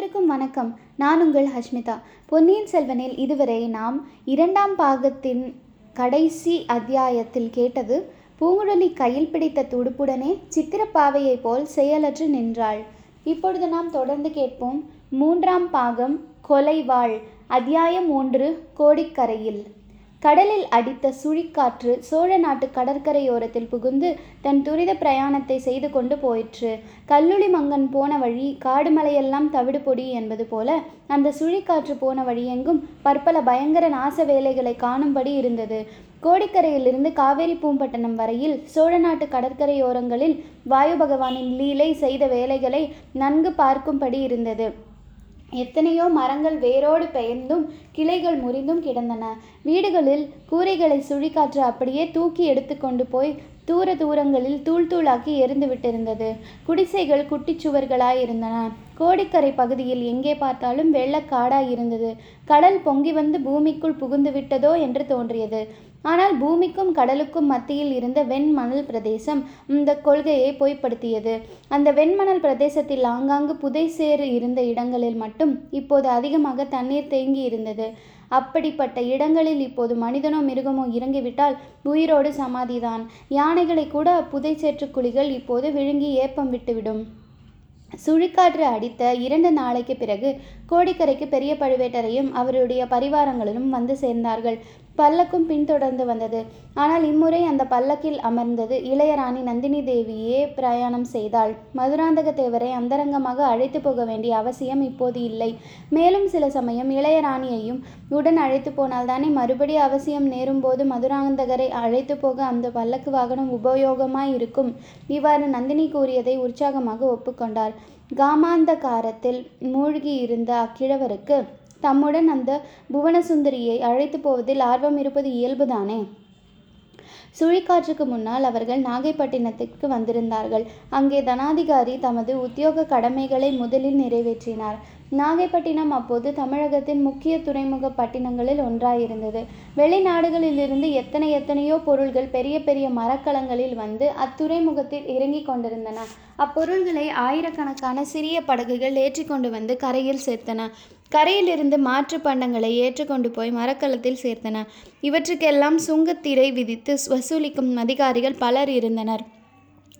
அனைவருக்கும் வணக்கம். நான் உங்கள் ஹஷ்மிதா. பொன்னியின் செல்வனில் இதுவரை நாம் இரண்டாம் பாகத்தின் கடைசி அத்தியாயத்தில் கேட்டது பூங்குழலி கையில் பிடித்த துடுப்புடனே சித்திரப்பாவையைப் போல் செயலற்று நின்றாள். இப்பொழுது நாம் தொடர்ந்து கேட்போம் மூன்றாம் பாகம் கொலைவாள் அத்தியாயம் ஒன்று கோடிக்கரையில். கடலில் அடித்த சுழிக்காற்று சோழ நாட்டு கடற்கரையோரத்தில் புகுந்து தன் துரித பிரயாணத்தை செய்து கொண்டு போயிற்று. கல்லுளி மங்கன் போன வழி காடுமலையெல்லாம் தவிடு பொடி என்பது போல அந்த சுழிக்காற்று போன வழியெங்கும் பற்பல பயங்கர நாச வேலைகளை காணும்படி இருந்தது. கோடிக்கரையிலிருந்து காவேரி பூம்பட்டினம் வரையில் சோழ நாட்டு கடற்கரையோரங்களில் வாயு பகவானின் லீலை செய்த வேலைகளை நன்கு பார்க்கும்படி இருந்தது. எத்தனையோ மரங்கள் வேரோடு பெயர்ந்தும் கிளைகள் முறிந்தும் கிடந்தன. வீடுகளில் கூரைகளை சுழிக்காற்று அப்படியே தூக்கி எடுத்துக்கொண்டு போய் தூர தூரங்களில் தூள் தூளாக்கி எரிந்து விட்டிருந்தது. குடிசைகள் குட்டிச்சுவர்களாய் இருந்தன. கோடிக்கரை பகுதியில் எங்கே பார்த்தாலும் வெள்ளக்காடாய் இருந்தது. கடல் பொங்கி வந்து பூமிக்குள் புகுந்து விட்டதோ என்று தோன்றியது. ஆனால் பூமிக்கும் கடலுக்கும் மத்தியில் இருந்த வெண்மணல் பிரதேசம் இந்த கொள்கையை பொய்ப்படுத்தியது. அந்த வெண்மணல் பிரதேசத்தில் ஆங்காங்கு புதைசேறு இருந்த இடங்களில் மட்டும் இப்போது அதிகமாக தண்ணீர் தேங்கி இருந்தது அப்படிப்பட்ட இடங்களில் இப்போது மனிதனோ மிருகமோ இறங்கிவிட்டால் உயிரோடு சமாதிதான். யானைகளை கூட புதை சேற்று குழிகள் இப்போது விழுங்கி ஏப்பம் விட்டுவிடும். சுழிக்காற்று அடித்த இரண்டு நாளைக்கு பிறகு கோடிக்கரைக்கு பெரிய பழுவேட்டரையும் அவருடைய பரிவாரங்களும் வந்து சேர்ந்தார்கள். பல்லக்கும் பின்தொடர்ந்து வந்தது. ஆனால் இம்முறை அந்த பல்லக்கில் அமர்ந்தது இளையராணி நந்தினி தேவியே பிரயாணம் செய்தாள். மதுராந்தக தேவரை அந்தரங்கமாக அழைத்து போக வேண்டிய அவசியம் இப்போது இல்லை. மேலும் சில சமயம் இளையராணியையும் உடன் அழைத்து போனால்தானே மறுபடி அவசியம் நேரும்போது மதுராந்தகரை அழைத்து போக அந்த பல்லக்கு வாகனம் உபயோகமாய் இருக்கும். இவ்வாறு நந்தினி கூறியதை உற்சாகமாக ஒப்புக்கொண்டார். காமாந்தகாரத்தில் மூழ்கியிருந்த அக்கிழவருக்கு தம்முடன் அந்த புவனசுந்தரியை அழைத்து போவதில் ஆர்வம் இருப்பது இயல்புதானே? சுழிக்காற்றுக்கு முன்னால் அவர்கள் நாகைப்பட்டினத்திற்கு வந்திருந்தார்கள். அங்கே தனாதிகாரி தமது உத்தியோக கடமைகளை முதலில் நிறைவேற்றினார். நாகைப்பட்டினம் அப்போது தமிழகத்தின் முக்கிய துறைமுக பட்டினங்களில் ஒன்றாயிருந்தது. வெளிநாடுகளிலிருந்து எத்தனை எத்தனையோ பொருள்கள் பெரிய பெரிய மரக்கலங்களில் வந்து அத்துறைமுகத்தில் இறங்கி கொண்டிருந்தன. அப்பொருள்களை ஆயிரக்கணக்கான சிறிய படகுகள் ஏற்றி கொண்டு வந்து கரையில் சேர்த்தன. கரையிலிருந்து மாற்று பண்டங்களை ஏற்றுக்கொண்டு போய் மரக்கலத்தில் சேர்த்தன இவற்றுக்கெல்லாம் சுங்கத்திரை விதித்து வசூலிக்கும் அதிகாரிகள் பலர் இருந்தனர்.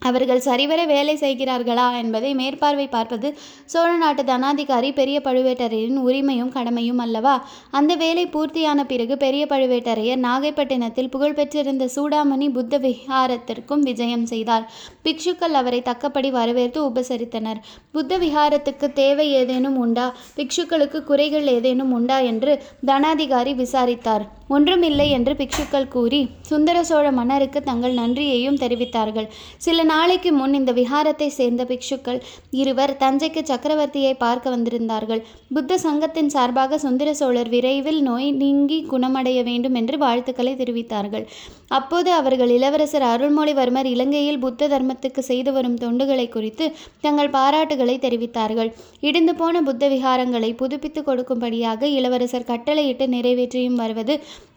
அவர்கள் சரிவர வேலை செய்கிறார்களா என்பதை மேற்பார்வை பார்ப்பது சோழ நாட்டு தனாதிகாரி பெரிய பழுவேட்டரையரின் உரிமையும் கடமையும் அல்லவா? அந்த வேலை பூர்த்தியான பிறகு பெரிய பழுவேட்டரையர் நாகைப்பட்டினத்தில் புகழ்பெற்றிருந்த சூடாமணி புத்த விஹாரத்திற்கும் விஜயம் செய்தார். பிக்ஷுக்கள் அவரை தக்கபடி வரவேற்று உபசரித்தனர். புத்த விஹாரத்துக்கு தேவை ஏதேனும் உண்டா? பிக்ஷுக்களுக்கு குறைகள் ஏதேனும் உண்டா? என்று தனாதிகாரி விசாரித்தார். ஒன்றுமில்லை என்று பிக்ஷுக்கள் கூறி சுந்தர சோழ மன்னருக்கு தங்கள் நன்றியையும் தெரிவித்தார்கள். சில நாளைக்கு முன் இந்த விஹாரத்தை சேர்ந்த பிக்ஷுக்கள் இருவர் தஞ்சைக்கு சக்கரவர்த்தியை பார்க்க வந்திருந்தார்கள். புத்த சங்கத்தின் சார்பாக சுந்தர சோழர் விரைவில் நோய் நீங்கி குணமடைய வேண்டும் என்று வாழ்த்துக்களை தெரிவித்தார்கள். அப்போது அவர்கள் இளவரசர் அருள்மொழிவர்மர் இலங்கையில் புத்த தர்மத்துக்கு செய்து வரும் தொண்டுகளை குறித்து தங்கள் பாராட்டுகளை தெரிவித்தார்கள். இடிந்து போன புத்த விஹாரங்களை புதுப்பித்து கொடுக்கும்படியாக இளவரசர் கட்டளையிட்டு நிறைவேற்றியும் வருவது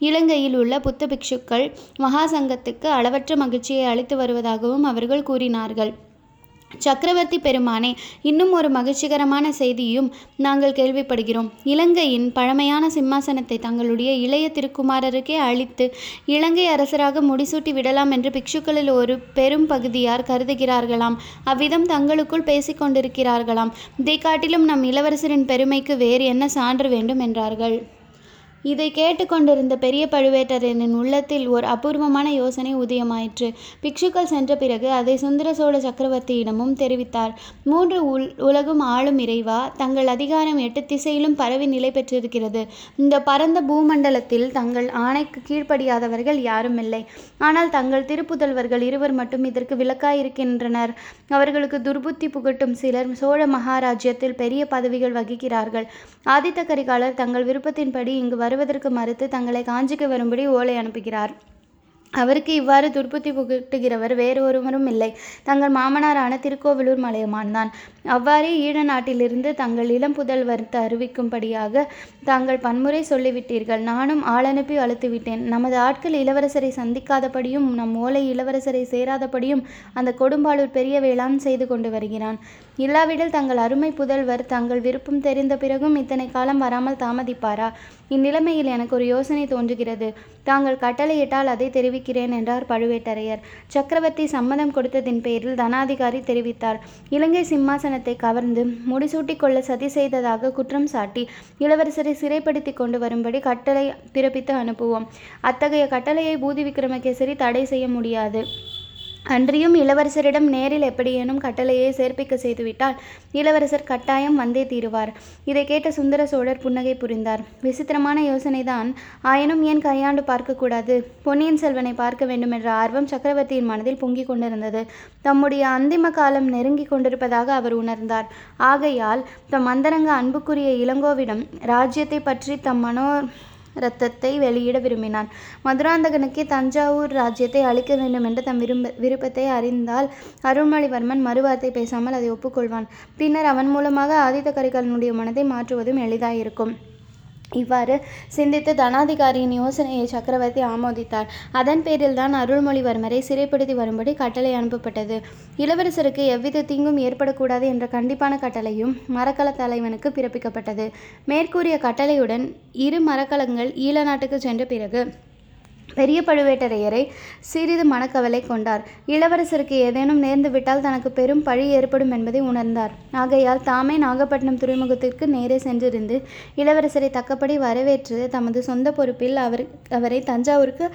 இலங்கையில் உள்ள புத்த பிக்ஷுக்கள் மகாசங்கத்துக்கு அளவற்ற மகிழ்ச்சியை அளித்து வருவதாகவும் அவர்கள் கூறினார்கள். சக்கரவர்த்தி பெருமானே இன்னும் ஒரு மகிழ்ச்சிகரமான செய்தியும் நாங்கள் கேள்விப்படுகிறோம். இலங்கையின் பழமையான சிம்மாசனத்தை தங்களுடைய இளைய திருக்குமாரருக்கே அளித்து இலங்கை அரசராக முடிசூட்டி விடலாம் என்று பிக்ஷுக்களில் ஒரு பெரும் பகுதியார் கருதுகிறார்களாம். அவ்விதம் தங்களுக்குள் பேசிக்கொண்டிருக்கிறார்களாம் இதை காட்டிலும் நம் இளவரசரின் பெருமைக்கு வேறு என்ன சான்று வேண்டும் என்றார்கள்? இதை கேட்டுக்கொண்டிருந்த பெரிய பழுவேட்டரையரின் உள்ளத்தில் ஓர் அபூர்வமான யோசனை உதயமாயிற்று. பிக்ஷுக்கள் சென்ற பிறகு அதை சுந்தர சோழ சக்கரவர்த்தியிடமும் தெரிவித்தார். மூன்று உல் உலகும் ஆளும் இறைவா தங்கள் அதிகாரம் எட்டு திசையிலும் பரவி நிலை பெற்றிருக்கிறது. இந்த பரந்த பூமண்டலத்தில் தங்கள் ஆணைக்கு கீழ்ப்படியாதவர்கள் யாரும் இல்லை. ஆனால் தங்கள் திருப்புதல்வர்கள் இருவர் மட்டும் இதற்கு விளக்காயிருக்கின்றனர். அவர்களுக்கு துர்புத்தி புகட்டும் சிலர் சோழ மகாராஜ்யத்தில் பெரிய பதவிகள் வகிக்கிறார்கள். ஆதித்த கரிகாலர் தங்கள் விருப்பத்தின்படி இங்கு வருவதற்கு மறுத்து தங்களை காஞ்சிக்கு வரும்படி ஓலை அனுப்புகிறார். அவருக்கு இவ்வாறு துர்புத்தி புகட்டுகிறவர் வேறு ஒருவரும் இல்லை. தங்கள் மாமனாரான திருக்கோவிலூர் மலையமான் தான் அவ்வாறே ஈழ நாட்டிலிருந்து தங்கள் இளம் புதல்வர் அறிவிக்கும்படியாக தாங்கள் பன்முறை சொல்லிவிட்டீர்கள். நானும் ஆளனுப்பி அழுத்துவிட்டேன். நமது ஆட்கள் இளவரசரை சந்திக்காதபடியும் நம் ஓலை இளவரசரை சேராதபடியும் அந்த கொடும்பாளூர் பெரிய வேளாண் செய்து கொண்டு வருகிறான். இல்லாவிடில் தங்கள் அருமை புதல்வர் தங்கள் விருப்பம் தெரிந்த பிறகும் இத்தனை காலம் வராமல் தாமதிப்பாரா? இந்நிலைமையில் எனக்கு ஒரு யோசனை தோன்றுகிறது. தாங்கள் கட்டளையிட்டால் அதை தெரிவிக்கிறேன் என்றார் பழுவேட்டரையர். சக்கரவர்த்தி சம்மதம் கொடுத்ததின் பேரில் தனாதிகாரி தெரிவித்தார். இலங்கை சிம்மாசனத்தை கவர்ந்து முடிசூட்டிக் கொள்ள சதி செய்ததாக குற்றம் சாட்டி இளவரசரை சிறைப்படுத்தி கொண்டு வரும்படி கட்டளை பிறப்பித்து அனுப்புவோம். அத்தகைய கட்டளையை பூதி விக்ரமகேசரி தடை செய்ய முடியாது. அன்றியும் இளவரசரிடம் நேரில் எப்படியேனும் கட்டளையை சேர்ப்பிக்க செய்துவிட்டால் இளவரசர் கட்டாயம் வந்தே தீருவார். இதை கேட்ட சுந்தர சோழர் புன்னகை புரிந்தார். விசித்திரமான யோசனைதான். ஆயினும் ஏன் கையாண்டு பார்க்கக்கூடாது? பொன்னியின் செல்வனை பார்க்க வேண்டும் என்ற ஆர்வம் சக்கரவர்த்தியின் மனதில் பொங்கிக் கொண்டிருந்தது. தம்முடைய அந்திம காலம் நெருங்கிக் கொண்டிருப்பதாக அவர் உணர்ந்தார். ஆகையால் தம் அந்தரங்க அன்புக்குரிய இளங்கோவிடம் ராஜ்யத்தை பற்றி தம் மனோ ரத்தத்தை வெளியிட விரும்பினான். மதுராந்தகனுக்கு தஞ்சாவூர் ராஜ்யத்தை அளிக்க வேண்டும் என்று தம் விரும்ப விருப்பத்தை அறிந்தால் அருள்மொழிவர்மன் மறுவார்த்தை பேசாமல் அதை ஒப்புக்கொள்வான். பின்னர் அவன் மூலமாக ஆதித்த கரிகாலனுடைய மனதை மாற்றுவதும் எளிதாயிருக்கும். இவ்வாறு சிந்தித்து தனாதிகாரியின் யோசனையை சக்கரவர்த்தி ஆமோதித்தார். அதன் பேரில் தான் அருள்மொழிவர்மரை சிறைப்படுத்தி வரும்படி கட்டளை அனுப்பப்பட்டது. இளவரசருக்கு எவ்வித தீங்கும் ஏற்படக்கூடாது என்ற கண்டிப்பான கட்டளையும் மரக்கல தலைவனுக்கு பிறப்பிக்கப்பட்டது. மேற்கூறிய கட்டளையுடன் இரு மரக்கலங்கள் ஈழ நாட்டுக்கு சென்ற பிறகு பெரிய பழுவேட்டரையரை சிறிது மனக்கவலை கொண்டார். இளவரசருக்கு ஏதேனும் நேர்ந்துவிட்டால் தனக்கு பெரும் பழி ஏற்படும் என்பதை உணர்ந்தார். ஆகையால் தாமே நாகப்பட்டினம் துறைமுகத்திற்கு நேரே சென்றிருந்து இளவரசரை தக்கபடி வரவேற்று தமது சொந்த பொறுப்பில் அவர் அவரை தஞ்சாவூருக்கு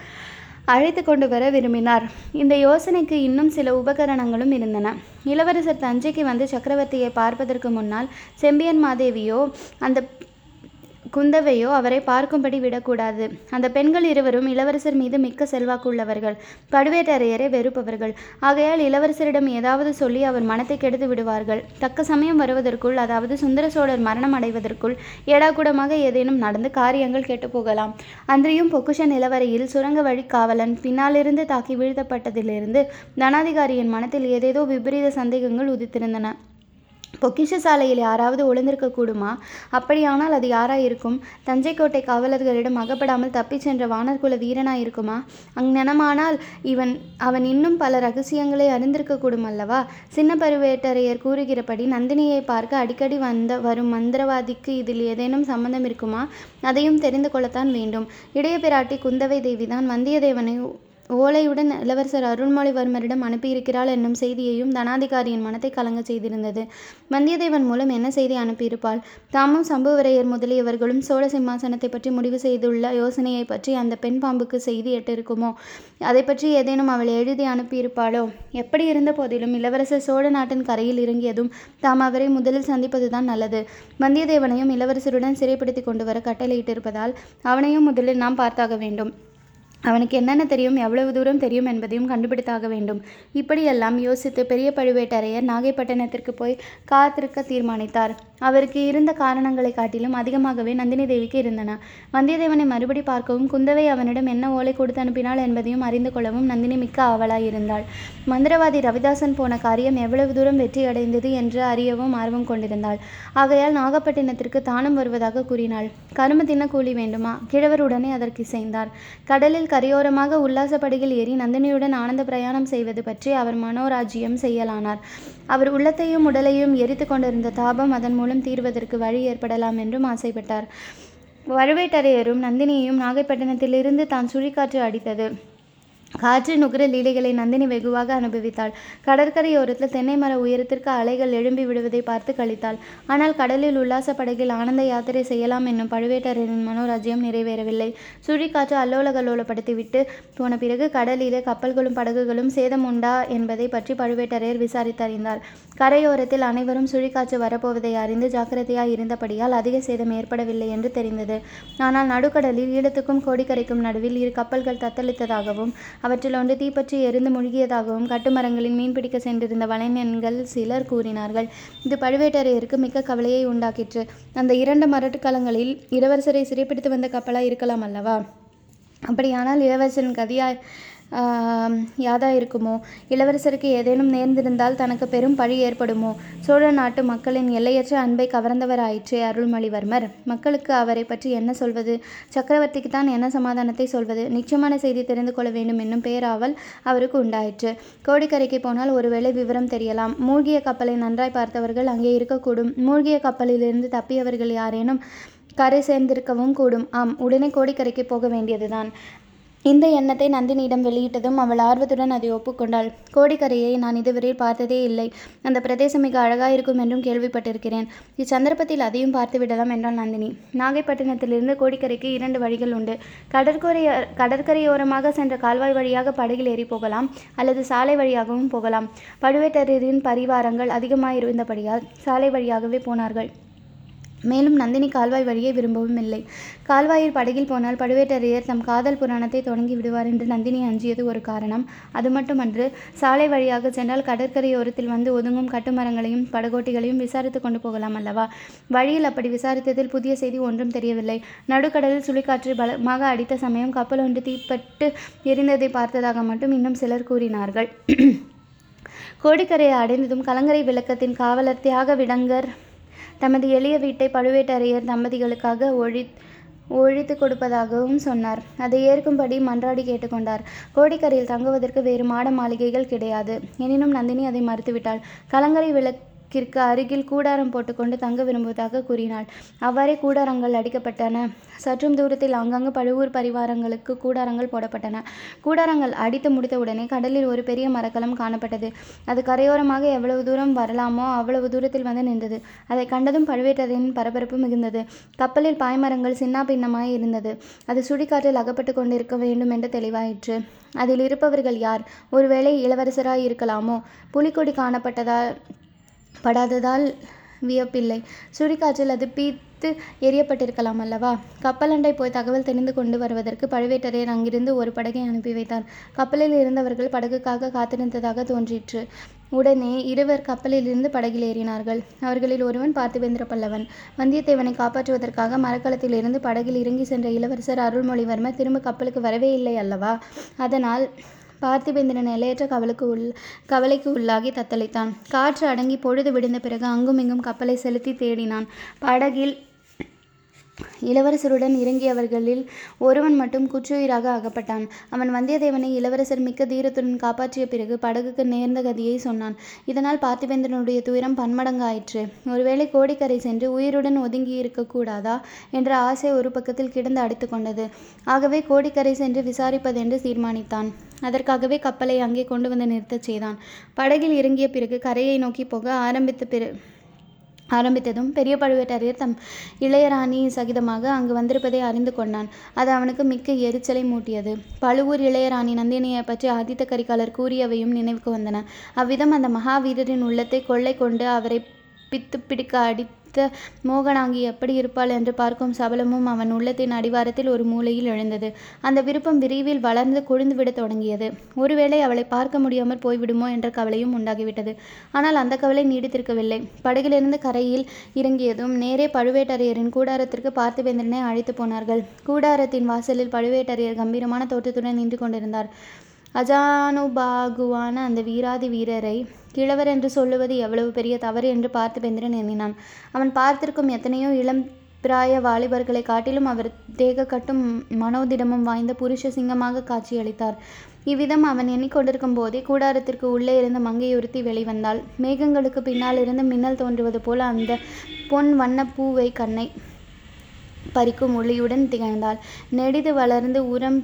அழைத்து கொண்டு வர விரும்பினார். இந்த யோசனைக்கு இன்னும் சில உபகரணங்களும் இருந்தன. இளவரசர் தஞ்சைக்கு வந்து சக்கரவர்த்தியை பார்ப்பதற்கு முன்னால் செம்பியன் மாதேவியோ அந்த குந்தவையோ அவரை பார்க்கும்படி விடக்கூடாது. அந்த பெண்கள் இருவரும் இளவரசர் மீது மிக்க செல்வாக்கு உள்ளவர்கள் பழுவேட்டரையரை வெறுப்பவர்கள். ஆகையால் இளவரசரிடம் ஏதாவது சொல்லி அவர் மனத்தை கெடுத்து விடுவார்கள். தக்க சமயம் வருவதற்குள் அதாவது சுந்தர சோழர் மரணம் அடைவதற்குள் ஏடாகூடமாக ஏதேனும் நடந்து காரியங்கள் கெட்டு போகலாம். அன்றியும் பொக்குஷ நிலவரையில் சுரங்க வழி காவலன் பின்னாலிருந்து தாக்கி வீழ்த்தப்பட்டதிலிருந்து தனாதிகாரியின் மனத்தில் ஏதேதோ விபரீத சந்தேகங்கள் உதித்திருந்தன. பொக்கிஷ சாலையில் யாராவது ஒளிந்திருக்க கூடுமா அப்படியானால் அது யாராயிருக்கும்? தஞ்சை கோட்டை காவலர்களிடம் அகப்படாமல் தப்பிச் சென்ற வானர்குல வீரனாயிருக்குமா? அங்ஙனமானால் இவன் அவன் இன்னும் பல ரகசியங்களை அறிந்திருக்கக்கூடும் அல்லவா சின்ன பருவேட்டரையர் கூறுகிறபடி நந்தினியை பார்க்க அடிக்கடி வந்த வரும் மந்திரவாதிக்கு இதில் ஏதேனும் சம்பந்தம் இருக்குமா? அதையும் தெரிந்து கொள்ளத்தான் வேண்டும். இளைய பிராட்டி குந்தவை தேவிதான் வந்தியத்தேவனை ஓலையுடன் இளவரசர் அருள்மொழிவர்மரிடம் அனுப்பியிருக்கிறாள் என்னும் செய்தியையும் தனாதிகாரியின் மனத்தை கலங்கச் செய்திருந்தது. வந்தியத்தேவன் மூலம் என்ன செய்தி அனுப்பியிருப்பாள்? தாமும் சம்புவரையர் முதலியவர்களும் சோழ சிம்மாசனத்தை பற்றி முடிவு செய்துள்ள யோசனையை பற்றி அந்த பெண் பாம்புக்கு செய்தி எட்டிருக்குமோ? அதை பற்றி ஏதேனும் அவள் எழுதி அனுப்பியிருப்பாளோ? எப்படி இருந்த போதிலும் இளவரசர் சோழ நாட்டின் கரையில் இறங்கியதும் தாம் அவரை முதலில் சந்திப்பதுதான் நல்லது. வந்தியத்தேவனையும் இளவரசருடன் சிறைப்படுத்தி கொண்டு வர கட்டளையிட்டிருப்பதால் அவனையும் முதலில் நாம் பார்த்தாக வேண்டும். அவனுக்கு என்னென்ன தெரியும் எவ்வளவு தூரம் தெரியும் என்பதையும் கண்டுபிடித்தாக வேண்டும். இப்படியெல்லாம் யோசித்து பெரிய பழுவேட்டரையர் நாகைப்பட்டினத்திற்கு போய் காத்திருக்க தீர்மானித்தார். அவருக்கு இருந்த காரணங்களை காட்டிலும் அதிகமாகவே நந்தினி தேவிக்கு இருந்தன. வந்தியத்தேவனை மறுபடி பார்க்கவும் குந்தவை அவனிடம் என்ன ஓலை கொடுத்து அனுப்பினாள் என்பதையும் அறிந்து கொள்ளவும் நந்தினி மிக்க ஆவலாய் இருந்தாள். மந்திரவாதி ரவிதாசன் போன காரியம் எவ்வளவு தூரம் வெற்றியடைந்தது என்று அறியவும் ஆர்வம் கொண்டிருந்தாள். ஆகையால் நாகப்பட்டினத்திற்கு தானம் வருவதாக கூறினாள். கரும்பு தின்ன கூலி வேண்டுமா? கிழவர் உடனே அதற்கு இசைந்தார். கடலில் கரையோரமாக உல்லாச ஏறி நந்தினியுடன் ஆனந்த பிரயாணம் செய்வது பற்றி அவர் மனோராஜ்யம் செய்யலானார். அவர் உள்ளத்தையும் உடலையும் எரித்து கொண்டிருந்த தாபம் அதன் மூலம் தீர்வதற்கு வழி ஏற்படலாம் என்றும் ஆசைப்பட்டார். வழுவேட்டரையரும் நந்தினியையும் நாகைப்பட்டினத்திலிருந்து தான் சுழிக்காற்று அடித்தது. காற்று நுகர லீலைகளை நந்தினி வெகுவாக அனுபவித்தாள். கடற்கரையோரத்தில் தென்னை மர உயரத்திற்கு அலைகள் எழும்பி விடுவதை பார்த்து கழித்தாள் ஆனால் கடலில் உல்லாச படகில் ஆனந்த யாத்திரை செய்யலாம் என்னும் பழுவேட்டரையரின் மனோராஜ்யம் நிறைவேறவில்லை. சுழிக்காற்று அல்லோல கல்லோலப்படுத்திவிட்டு போன பிறகு கடலிலே கப்பல்களும் படகுகளும் சேதம் உண்டா என்பதை பற்றி பழுவேட்டரையர் விசாரித்தறிந்தார். கரையோரத்தில் அனைவரும் சுழிக்காற்று வரப்போவதை அறிந்து ஜாக்கிரதையாய் இருந்தபடியால் அதிக சேதம் ஏற்படவில்லை என்று தெரிந்தது. ஆனால் நடுக்கடலில் ஈழத்துக்கும் கோடிக்கரைக்கும் நடுவில் இரு கப்பல்கள் தத்தளித்ததாகவும் அவற்றில் ஒன்று தீப்பற்றி எரிந்து மூழ்கியதாகவும் கட்டுமரங்களில் மீன்பிடிக்க சென்றிருந்த வலைஞன்கள் சிலர் கூறினார்கள் இது பழுவேட்டரையருக்கு மிக்க கவலையை உண்டாக்கிற்று. அந்த இரண்டு மரட்டுக்களங்களில் இளவரசரை சிறைப்பிடித்து வந்த கப்பலாக இருக்கலாம் அல்லவா? அப்படியானால் இளவரசன் கதியாய் யாதா இருக்குமோ? இளவரசருக்கு ஏதேனும் நேர்ந்திருந்தால் தனக்கு பெரும் பழி ஏற்படுமோ? சோழ நாட்டு மக்களின் எல்லையற்ற அன்பை கவர்ந்தவராயிற்றே அருள்மொழிவர்மர். மக்களுக்கு அவரை பற்றி என்ன சொல்வது? சக்கரவர்த்திக்கு தான் என்ன சமாதானத்தை சொல்வது? நிச்சயமான செய்தி தெரிந்து கொள்ள வேண்டும் என்னும் பேராவல் அவருக்கு உண்டாயிற்று. கோடிக்கரைக்கு போனால் ஒருவேளை விவரம் தெரியலாம். மூழ்கிய கப்பலை நன்றாய் பார்த்தவர்கள் அங்கே இருக்கக்கூடும். மூழ்கிய கப்பலிலிருந்து தப்பியவர்கள் யாரேனும் கரை சேர்ந்திருக்கவும் கூடும். ஆம் உடனே கோடிக்கரைக்கு போக வேண்டியதுதான். இந்த எண்ணத்தை நந்தினியிடம் வெளியிட்டதும் அவள் ஆர்வத்துடன் அதை ஒப்புக்கொண்டாள். கோடிக்கரையை நான் இதுவரை பார்த்ததே இல்லை. அந்த பிரதேசம் மிக அழகாயிருக்கும் என்றும் கேள்விப்பட்டிருக்கிறேன். இச்சந்தர்ப்பத்தில் அதையும் பார்த்து விடலாம் என்றாள் நந்தினி. நாகைப்பட்டினத்திலிருந்து கோடிக்கரைக்கு இரண்டு வழிகள் உண்டு. கடற்கரை கடற்கரையோரமாக சென்ற கால்வாய் வழியாக படகில் ஏறி போகலாம் அல்லது சாலை வழியாகவும் போகலாம். பழுவேட்டரின் பரிவாரங்கள் அதிகமாக இருந்தபடியால் சாலை வழியாகவே போனார்கள். மேலும் நந்தினி கால்வாய் வழியை விரும்பவும் இல்லை. கால்வாயில் படகில் போனால் பழுவேட்டரையர் தம் காதல் புராணத்தை தொடங்கி விடுவார் என்று நந்தினி அஞ்சியது ஒரு காரணம். அது மட்டுமன்று சாலை வழியாக சென்றால் கடற்கரையோரத்தில் வந்து ஒதுங்கும் கட்டுமரங்களையும் படகோட்டிகளையும் விசாரித்து கொண்டு போகலாம் அல்லவா? வழியில் அப்படி விசாரித்ததில் புதிய செய்தி ஒன்றும் தெரியவில்லை. நடுக்கடலில் சுழிக்காற்று பலமாக அடித்த சமயம் கப்பல் ஒன்று தீப்பட்டு எரிந்ததை பார்த்ததாக மட்டும் இன்னும் சிலர் கூறினார்கள். கோடிக்கரையை அடைந்ததும் கலங்கரை விளக்கத்தின் காவலர் தியாக விடங்கர் தமது எளிய வீட்டை பழுவேட்டரையர் தம்பதிகளுக்காக ஒழி ஒழித்து கொடுப்பதாகவும் சொன்னார். அதை ஏற்கும்படி மன்றாடி கேட்டுக்கொண்டார். கோடிக்கரையில் தங்குவதற்கு வேறு மாட மாளிகைகள் கிடையாது. எனினும் நந்தினி அதை மறுத்துவிட்டாள். கலங்கரை கிற்கு அருகில் கூடாரம் போட்டுக்கொண்டு தங்க விரும்புவதாக கூறினாள். அவ்வாறே கூடாரங்கள் அடிக்கப்பட்டன. சற்றும் தூரத்தில் அங்கங்கு பழுவூர் பரிவாரங்களுக்கு கூடாரங்கள் போடப்பட்டன. கூடாரங்கள் அடித்து முடித்தவுடனே கடலில் ஒரு பெரிய மரக்கலம் காணப்பட்டது. அது கரையோரமாக எவ்வளவு தூரம் வரலாமோ அவ்வளவு தூரத்தில் வந்து நின்றது. அதை கண்டதும் பழுவேட்டரையின் பரபரப்பு மிகுந்தது. கப்பலில் பாய்மரங்கள் சின்னா பின்னமாய் இருந்தது. அது சுடிக்காற்றில் அகப்பட்டு கொண்டிருக்க வேண்டும் என்று தெளிவாயிற்று. அதில் இருப்பவர்கள் யார்? ஒருவேளை இளவரசராய் இருக்கலாமோ புலிக்கொடி காணப்பட்டதால் படாததால் வியப்பில்லை. சுழிக்காற்றில் அது பீத்து எரியப்பட்டிருக்கலாம் அல்லவா கப்பலண்டை போய் தகவல் தெரிந்து கொண்டு வருவதற்கு பழுவேட்டரையர் அங்கிருந்து ஒரு படகை அனுப்பி வைத்தார். கப்பலில் இருந்தவர்கள் படகுக்காக காத்திருந்ததாக தோன்றிற்று. உடனே இருவர் கப்பலிலிருந்து படகில் ஏறினார்கள். அவர்களில் ஒருவன் பார்த்திவேந்திர பல்லவன். வந்தியத்தேவனை காப்பாற்றுவதற்காக மரக்கலத்திலிருந்து படகில் இறங்கி சென்ற இளவரசர் அருள்மொழிவர்மர் திரும்ப கப்பலுக்கு வரவே இல்லை அல்லவா? அதனால் பார்த்திபேந்திரன் எல்லையற்ற கவலுக்கு உள் கவலைக்கு உள்ளாகி தத்தளித்தான். காற்று அடங்கி பொழுது விடிந்த பிறகு அங்குமிங்கும் கப்பலை செலுத்தி தேடினான். படகில் இளவரசருடன் இறங்கியவர்களில் ஒருவன் மட்டும் குற்றுயிராக அகப்பட்டான் அவன் வந்தியத்தேவனை இளவரசர் மிக்க தீரத்துடன் காப்பாற்றிய பிறகு படகுக்கு நேர்ந்த கதியை சொன்னான். இதனால் பார்த்திபேந்திரனுடைய துயரம் பன்மடங்காயிற்று. ஒருவேளை கோடிக்கரை சென்று உயிருடன் ஒதுங்கி இருக்கக்கூடாதா என்ற ஆசை ஒரு பக்கத்தில் கிடந்து அடித்து கொண்டது. ஆகவே கோடிக்கரை சென்று விசாரிப்பதென்று தீர்மானித்தான். அதற்காகவே கப்பலை அங்கே கொண்டு வந்து நிறுத்தச் செய்தான். படகில் இறங்கிய பிறகு கரையை நோக்கி போக ஆரம்பித்த பிற ஆரம்பித்ததும் பெரிய பழுவேட்டரையர் தம் இளையராணி சகிதமாக அங்கு வந்திருப்பதை அறிந்து கொண்டான். அது அவனுக்கு மிக்க எரிச்சலை மூட்டியது. பழுவூர் இளையராணி நந்தினியை பற்றி ஆதித்த கரிகாலர் கூறியவையும் நினைவுக்கு வந்தன. அவ்விதம் அந்த மகாவீரரின் உள்ளத்தை கொள்ளை கொண்டு அவரை பித்து பிடிக்க அடித்த மோகனாங்கி எப்படி இருப்பாள்? என்று பார்க்கும் சபலமும் அவன் உள்ளத்தின் அடிவாரத்தில் ஒரு மூலையில் எழுந்தது. அந்த விருப்பம் விரைவில் வளர்ந்து கொழுந்துவிடத் தொடங்கியது. ஒருவேளை அவளை பார்க்க முடியாமல் போய்விடுமோ என்ற கவலையும் உண்டாகிவிட்டது. ஆனால் அந்த கவலை நீடித்திருக்கவில்லை. படகிலிருந்து கரையில் இறங்கியதும் நேரே பழுவேட்டரையரின் கூடாரத்திற்கு பார்த்திபேந்திரனை அழைத்து போனார்கள். கூடாரத்தின் வாசலில் பழுவேட்டரையர் கம்பீரமான தோற்றத்துடன் நின்று கொண்டிருந்தார். அஜானுபாகுவான அந்த வீராதி வீரரை கிழவர் என்று சொல்லுவது எவ்வளவு பெரிய தவறு என்று பார்த்திபேந்திரன் எண்ணினான். அவன் பார்த்திருக்கும் எத்தனையோ இளம் பிராய வாலிபர்களை காட்டிலும் அவர் தேகக்கட்டும் மனோதிடமும் வாய்ந்த புருஷ சிங்கமாக காட்சியளித்தார். இவ்விதம் அவன் எண்ணிக்கொண்டிருக்கும் போதே கூடாரத்திற்கு உள்ளே இருந்து மங்கையொருத்தி வெளிவந்தாள். மேகங்களுக்கு பின்னால் இருந்து மின்னல் தோன்றுவது போல அந்த பொன் வண்ண பூவை கண்ணை பறிக்கும் ஒளியுடன் திகழ்ந்தாள். நெடிது வளர்ந்து உரம்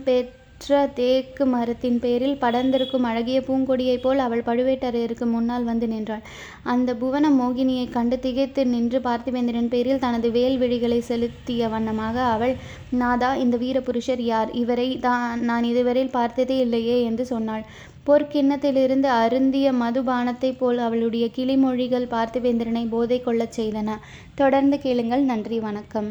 பெற்ற தேக்கு மரத்தின் பேரில் படர்ந்திருக்கும் அழகிய பூங்கொடியைப் போல் அவள் பழுவேட்டரையருக்கு முன்னால் வந்து நின்றாள். அந்த புவன மோகினியைக் கண்டு திகைத்து நின்று பார்த்திபேந்திரன் பேரில் தனது வேல் விழிகளை செலுத்திய வண்ணமாக அவள் நாதா இந்த வீரபுருஷர் யார்? இவரை தான் நான் இதுவரையில் பார்த்ததே இல்லையே என்று சொன்னாள். பொற்கிண்ணத்திலிருந்து அருந்திய மதுபானத்தைப் போல் அவளுடைய கிளிமொழிகள் பார்த்திபேந்திரனை போதை கொள்ளச் செய்தன. தொடர்ந்து கேளுங்கள். நன்றி. வணக்கம்.